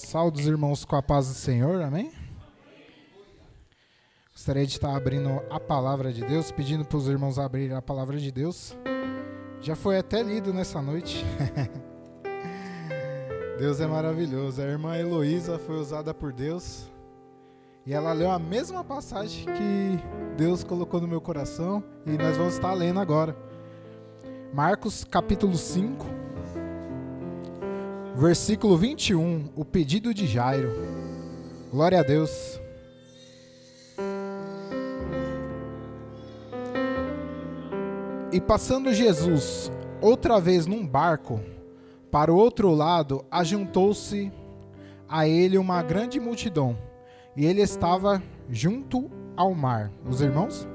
Salve os irmãos com a paz do Senhor, amém? Gostaria de estar abrindo a palavra de Deus, pedindo para os irmãos abrirem a palavra de Deus. Já foi até lido nessa noite. Deus é maravilhoso. A irmã Heloísa foi usada por Deus e ela leu a mesma passagem que Deus colocou no meu coração e nós vamos estar lendo agora. Marcos capítulo 5, versículo 21, o pedido de Jairo. Glória a Deus. E passando Jesus outra vez num barco para o outro lado, ajuntou-se a ele uma grande multidão, e ele estava junto ao mar. Os irmãos?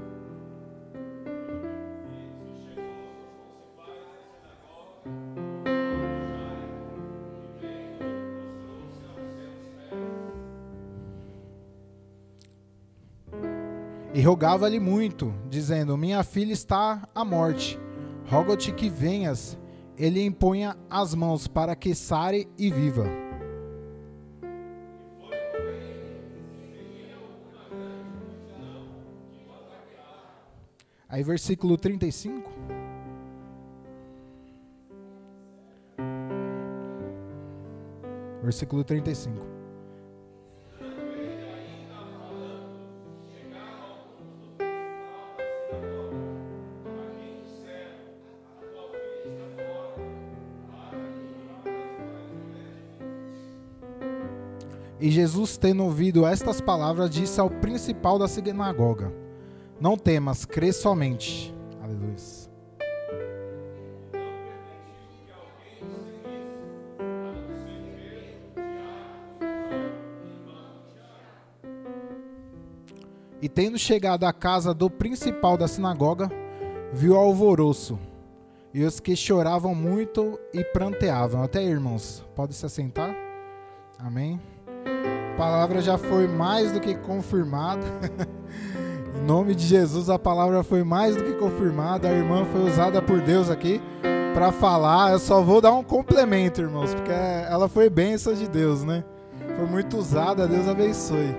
E rogava-lhe muito, dizendo: Minha filha está à morte. Rogo-te que venhas, ele imponha as mãos para que sare e viva. Aí, versículo 35. Versículo 35. Jesus, tendo ouvido estas palavras, disse ao principal da sinagoga: Não temas, crê somente. Aleluia. E tendo chegado à casa do principal da sinagoga, viu alvoroço, e os que choravam muito e pranteavam. Até irmãos, pode se assentar? Amém. Palavra já foi mais do que confirmada. em nome de Jesus, a palavra foi mais do que confirmada. A irmã foi usada por Deus aqui para falar. Eu só vou dar um complemento, irmãos, porque ela foi bênção de Deus, né? Foi muito usada, Deus abençoe.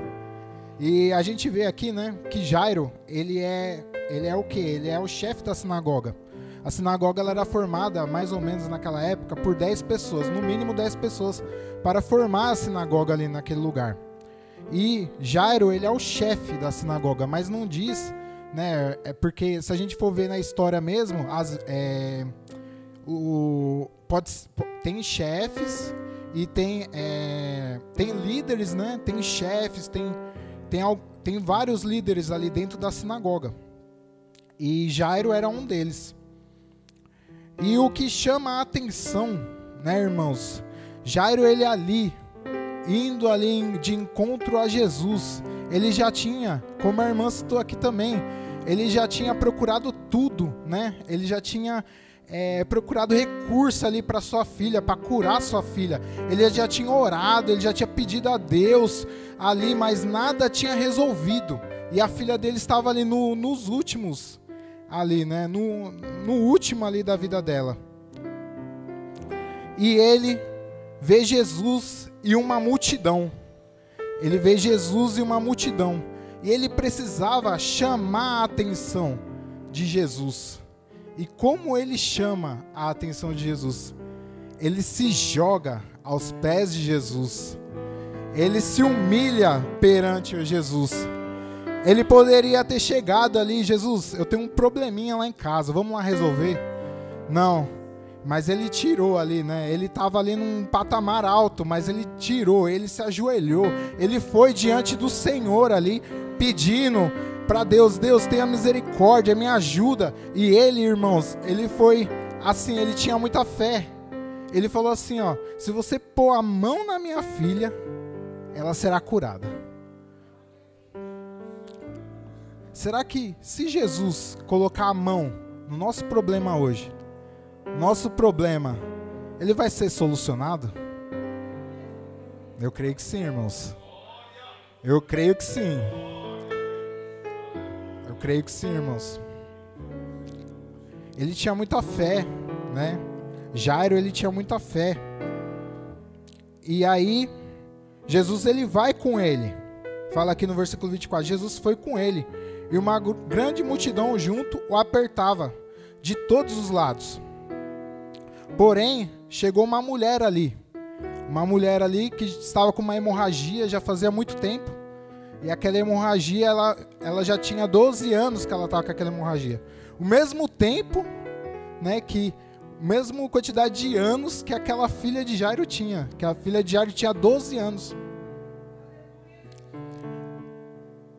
E a gente vê aqui, né, que Jairo, ele é, ele é o quê? Ele é o chefe da sinagoga. A sinagoga era formada, mais ou menos naquela época, por 10 pessoas, no mínimo 10 pessoas, para formar a sinagoga ali naquele lugar. E Jairo, ele é o chefe da sinagoga, mas não diz, né? É porque se a gente for ver na história mesmo, as, é, o, pode, tem chefes e tem, é, tem líderes, né? Tem chefes, tem, tem, tem vários líderes ali dentro da sinagoga. E Jairo era um deles. E o que chama a atenção, né, irmãos? Jairo ele ali indo ali de encontro a Jesus. Ele já tinha, como a irmã citou aqui também, ele já tinha procurado tudo, né? Ele já tinha é, procurado recurso ali para sua filha, para curar sua filha. Ele já tinha orado, ele já tinha pedido a Deus ali, mas nada tinha resolvido. E a filha dele estava ali no, nos últimos ali, né? No, no último ali da vida dela. E ele vê Jesus e uma multidão. Ele vê Jesus e uma multidão. E ele precisava chamar a atenção de Jesus. E como ele chama a atenção de Jesus? Ele se joga aos pés de Jesus. Ele se humilha perante Jesus. Ele poderia ter chegado ali, Jesus, eu tenho um probleminha lá em casa, vamos lá resolver? Não, mas ele tirou ali, né? Ele estava ali num patamar alto, mas ele tirou, ele se ajoelhou, ele foi diante do Senhor ali, pedindo para Deus, Deus tenha misericórdia, me ajuda. E ele, irmãos, ele foi assim, ele tinha muita fé. Ele falou assim, ó, se você pôr a mão na minha filha, ela será curada. Será que se Jesus colocar a mão no nosso problema hoje, nosso problema, ele vai ser solucionado? Eu creio que sim, irmãos. Eu creio que sim. Eu creio que sim, irmãos. Ele tinha muita fé, né? Jairo, ele tinha muita fé. E aí, Jesus ele vai com ele. Fala aqui no versículo 24: Jesus foi com ele, e uma grande multidão junto o apertava de todos os lados. Porém, chegou uma mulher ali, uma mulher ali que estava com uma hemorragia já fazia muito tempo. E aquela hemorragia, ela, ela já tinha 12 anos que ela estava com aquela hemorragia. O mesmo tempo, né, que mesmo quantidade de anos que aquela filha de Jairo tinha, que a filha de Jairo tinha 12 anos.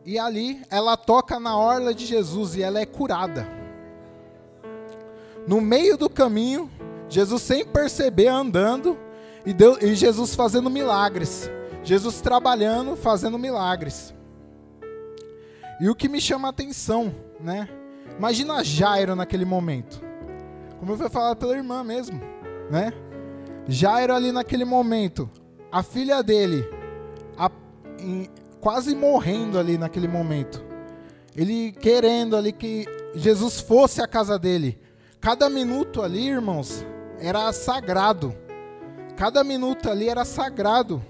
E ali ela toca na orla de Jesus e ela é curada. No meio do caminho, Jesus sem perceber andando e, e Jesus fazendo milagres. Jesus trabalhando, fazendo milagres. E o que me chama a atenção, né? Imagina Jairo naquele momento. Como foi falado pela irmã mesmo, né? Jairo ali naquele momento, a filha dele, a, em, quase morrendo ali naquele momento. Ele querendo ali que Jesus fosse à casa dele. Cada minuto ali, irmãos, era sagrado. Cada minuto ali era sagrado.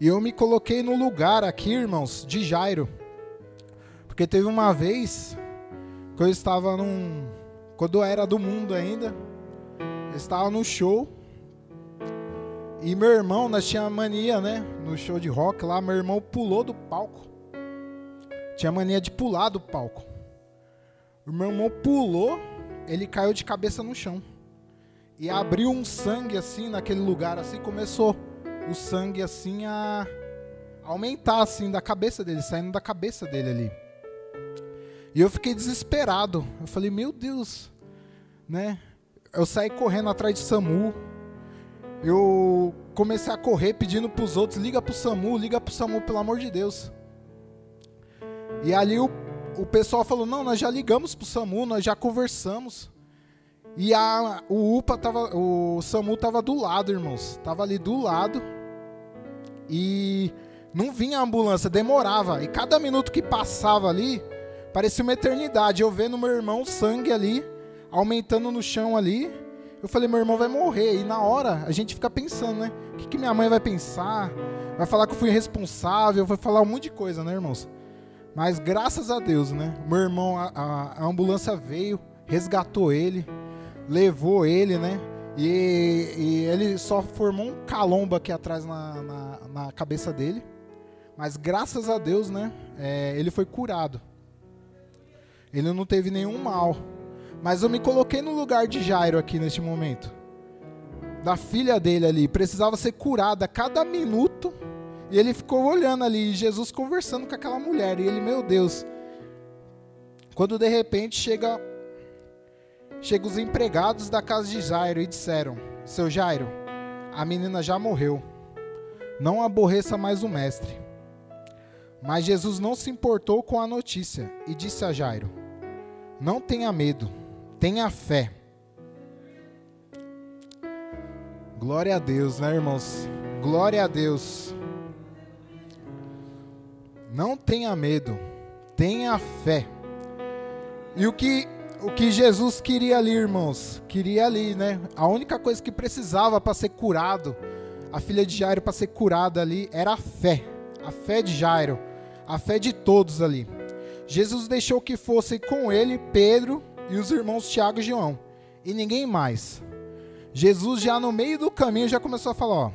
E eu me coloquei no lugar aqui, irmãos, de Jairo. Porque teve uma vez que eu estava num. Quando eu era do mundo ainda, eu estava no show. E meu irmão, nós tinha mania, né? No show de rock lá, meu irmão pulou do palco. Tinha mania de pular do palco. O meu irmão pulou, ele caiu de cabeça no chão. E abriu um sangue assim naquele lugar, assim, começou o sangue assim a aumentar assim da cabeça dele, saindo da cabeça dele ali. E eu fiquei desesperado. Eu falei, meu Deus, né? Eu saí correndo atrás de SAMU. Eu comecei a correr pedindo para os outros, liga para o SAMU, liga para o SAMU, pelo amor de Deus. E ali o, o pessoal falou, não, nós já ligamos para o SAMU, nós já conversamos. E a, o UPA tava, o SAMU tava do lado, irmãos. Tava ali do lado. E não vinha a ambulância, demorava. E cada minuto que passava ali, parecia uma eternidade. Eu vendo meu irmão sangue ali, aumentando no chão ali. Eu falei, meu irmão vai morrer. E na hora a gente fica pensando, né? O que, que minha mãe vai pensar? Vai falar que eu fui irresponsável, vai falar um monte de coisa, né, irmãos? Mas graças a Deus, né? Meu irmão, a, a, ambulância veio, resgatou ele levou ele, né? E, e, ele só formou um calombo aqui atrás na, na, na cabeça dele. Mas graças a Deus, né? É, ele foi curado. Ele não teve nenhum mal. Mas eu me coloquei no lugar de Jairo aqui neste momento. Da filha dele ali. Precisava ser curada a cada minuto. E ele ficou olhando ali. Jesus conversando com aquela mulher. E ele, meu Deus. Quando de repente chega Chegam os empregados da casa de Jairo e disseram: Seu Jairo, a menina já morreu. Não aborreça mais o mestre. Mas Jesus não se importou com a notícia e disse a Jairo: Não tenha medo, tenha fé. Glória a Deus, né, irmãos? Glória a Deus. Não tenha medo, tenha fé. E o que o que Jesus queria ali, irmãos, queria ali, né? A única coisa que precisava para ser curado, a filha de Jairo para ser curada ali, era a fé. A fé de Jairo, a fé de todos ali. Jesus deixou que fossem com ele Pedro e os irmãos Tiago e João, e ninguém mais. Jesus já no meio do caminho já começou a falar, ó,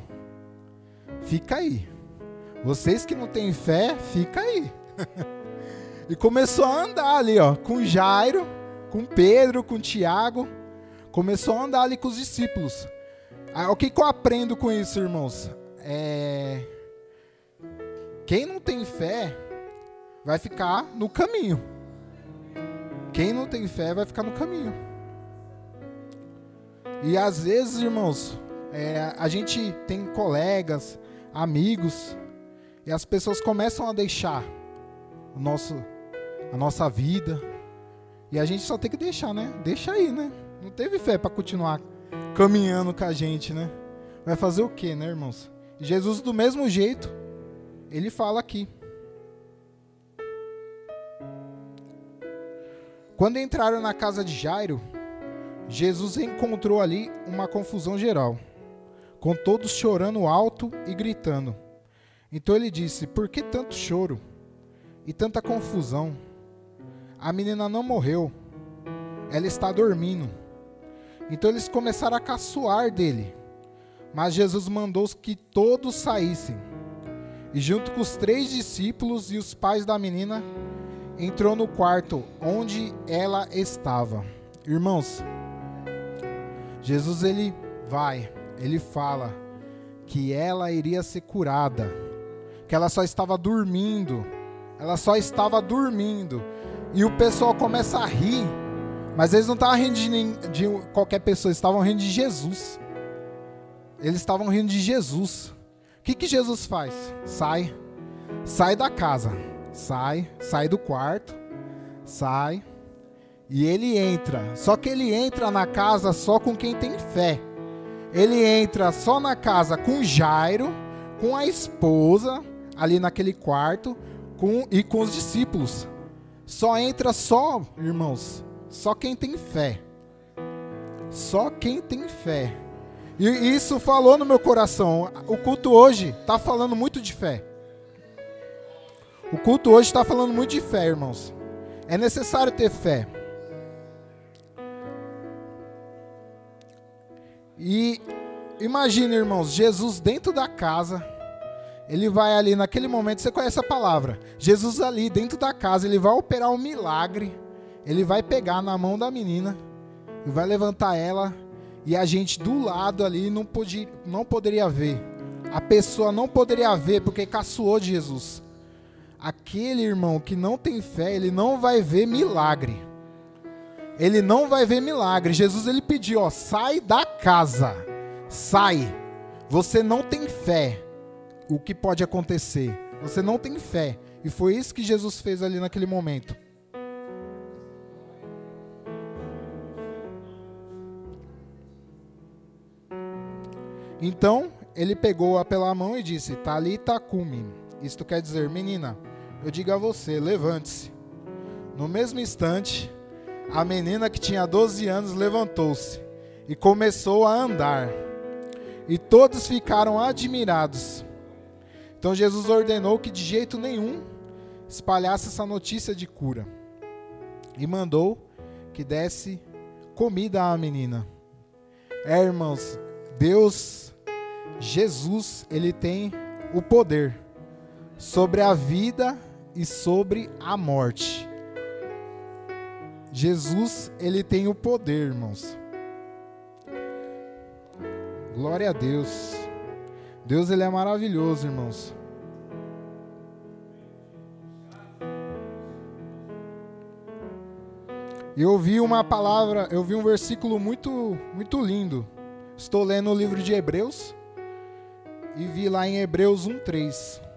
fica aí. Vocês que não têm fé, fica aí. e começou a andar ali, ó, com Jairo com Pedro, com Tiago, começou a andar ali com os discípulos. Ah, o que, que eu aprendo com isso, irmãos? É... Quem não tem fé vai ficar no caminho. Quem não tem fé vai ficar no caminho. E às vezes, irmãos, é, a gente tem colegas, amigos, e as pessoas começam a deixar o nosso, a nossa vida, e a gente só tem que deixar, né? Deixa aí, né? Não teve fé para continuar caminhando com a gente, né? Vai fazer o quê, né, irmãos? Jesus, do mesmo jeito, ele fala aqui. Quando entraram na casa de Jairo, Jesus encontrou ali uma confusão geral, com todos chorando alto e gritando. Então ele disse: Por que tanto choro e tanta confusão? A menina não morreu, ela está dormindo. Então eles começaram a caçoar dele. Mas Jesus mandou que todos saíssem. E junto com os três discípulos e os pais da menina, entrou no quarto onde ela estava. Irmãos, Jesus ele vai, ele fala que ela iria ser curada, que ela só estava dormindo, ela só estava dormindo. E o pessoal começa a rir, mas eles não estavam rindo de, de qualquer pessoa, estavam rindo de Jesus. Eles estavam rindo de Jesus. O que, que Jesus faz? Sai, sai da casa, sai, sai do quarto, sai, e ele entra. Só que ele entra na casa só com quem tem fé. Ele entra só na casa com Jairo, com a esposa, ali naquele quarto, com, e com os discípulos. Só entra só, irmãos, só quem tem fé. Só quem tem fé. E isso falou no meu coração. O culto hoje está falando muito de fé. O culto hoje está falando muito de fé, irmãos. É necessário ter fé. E imagine, irmãos, Jesus dentro da casa, ele vai ali naquele momento, você conhece a palavra. Jesus ali dentro da casa, ele vai operar um milagre. Ele vai pegar na mão da menina e vai levantar ela e a gente do lado ali não, podia, não poderia ver. A pessoa não poderia ver porque caçoou de Jesus. Aquele irmão que não tem fé, ele não vai ver milagre ele não vai ver milagre. Jesus ele pediu, ó, sai da casa. Sai. Você não tem fé. O que pode acontecer? Você não tem fé. E foi isso que Jesus fez ali naquele momento. Então, ele pegou-a pela mão e disse: Talita cumi. Isto quer dizer, menina, eu digo a você, levante-se. No mesmo instante, a menina que tinha 12 anos levantou-se e começou a andar. E todos ficaram admirados. Então Jesus ordenou que de jeito nenhum espalhasse essa notícia de cura. E mandou que desse comida à menina. É, irmãos, Deus, Jesus, ele tem o poder sobre a vida e sobre a morte. Jesus, ele tem o poder, irmãos. Glória a Deus. Deus, ele é maravilhoso, irmãos. Eu vi uma palavra, eu vi um versículo muito, muito lindo. Estou lendo o livro de Hebreus e vi lá em Hebreus 1:3.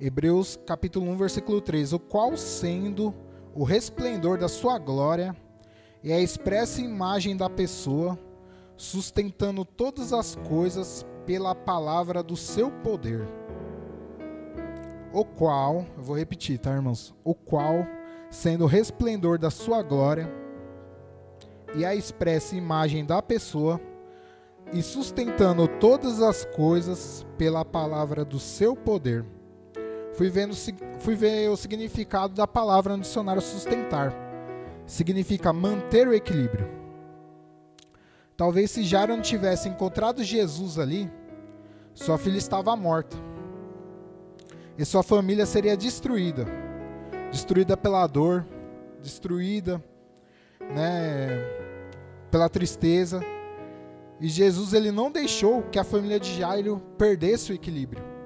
Hebreus capítulo 1, versículo 3, o qual sendo o resplendor da sua glória e a expressa imagem da pessoa, sustentando todas as coisas pela palavra do seu poder. O qual, eu vou repetir, tá, irmãos? O qual, sendo o resplendor da sua glória e a expressa imagem da pessoa, e sustentando todas as coisas pela palavra do seu poder fui, vendo, fui ver o significado da palavra no dicionário sustentar. Significa manter o equilíbrio. Talvez se Jairo não tivesse encontrado Jesus ali, sua filha estava morta. E sua família seria destruída. Destruída pela dor, destruída né, pela tristeza. E Jesus ele não deixou que a família de Jairo perdesse o equilíbrio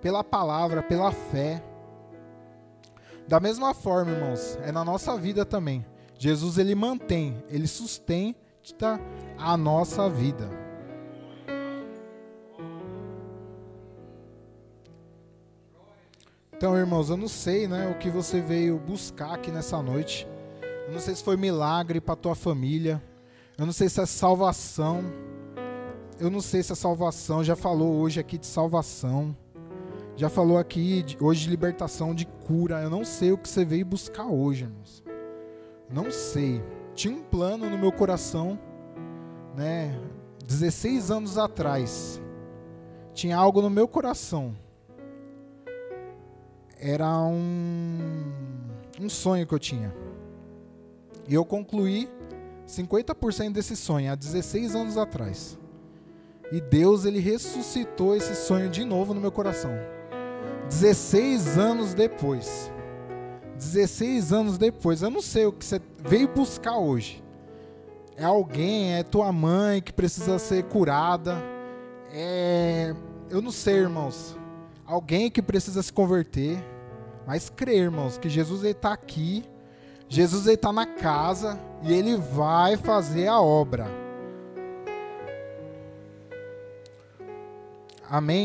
pela palavra, pela fé. Da mesma forma, irmãos, é na nossa vida também. Jesus ele mantém, ele sustenta a nossa vida. Então, irmãos, eu não sei, né, o que você veio buscar aqui nessa noite. Eu não sei se foi milagre para tua família. Eu não sei se é salvação. Eu não sei se é salvação. Já falou hoje aqui de salvação. Já falou aqui de, hoje de libertação, de cura. Eu não sei o que você veio buscar hoje, irmãos. Não sei. Tinha um plano no meu coração, né? 16 anos atrás. Tinha algo no meu coração. Era um, um sonho que eu tinha. E eu concluí 50% desse sonho há 16 anos atrás. E Deus ele ressuscitou esse sonho de novo no meu coração. 16 anos depois. 16 anos depois. Eu não sei o que você veio buscar hoje. É alguém, é tua mãe que precisa ser curada. É, eu não sei, irmãos. Alguém que precisa se converter. Mas crer, irmãos, que Jesus está aqui. Jesus está na casa e ele vai fazer a obra. Amém.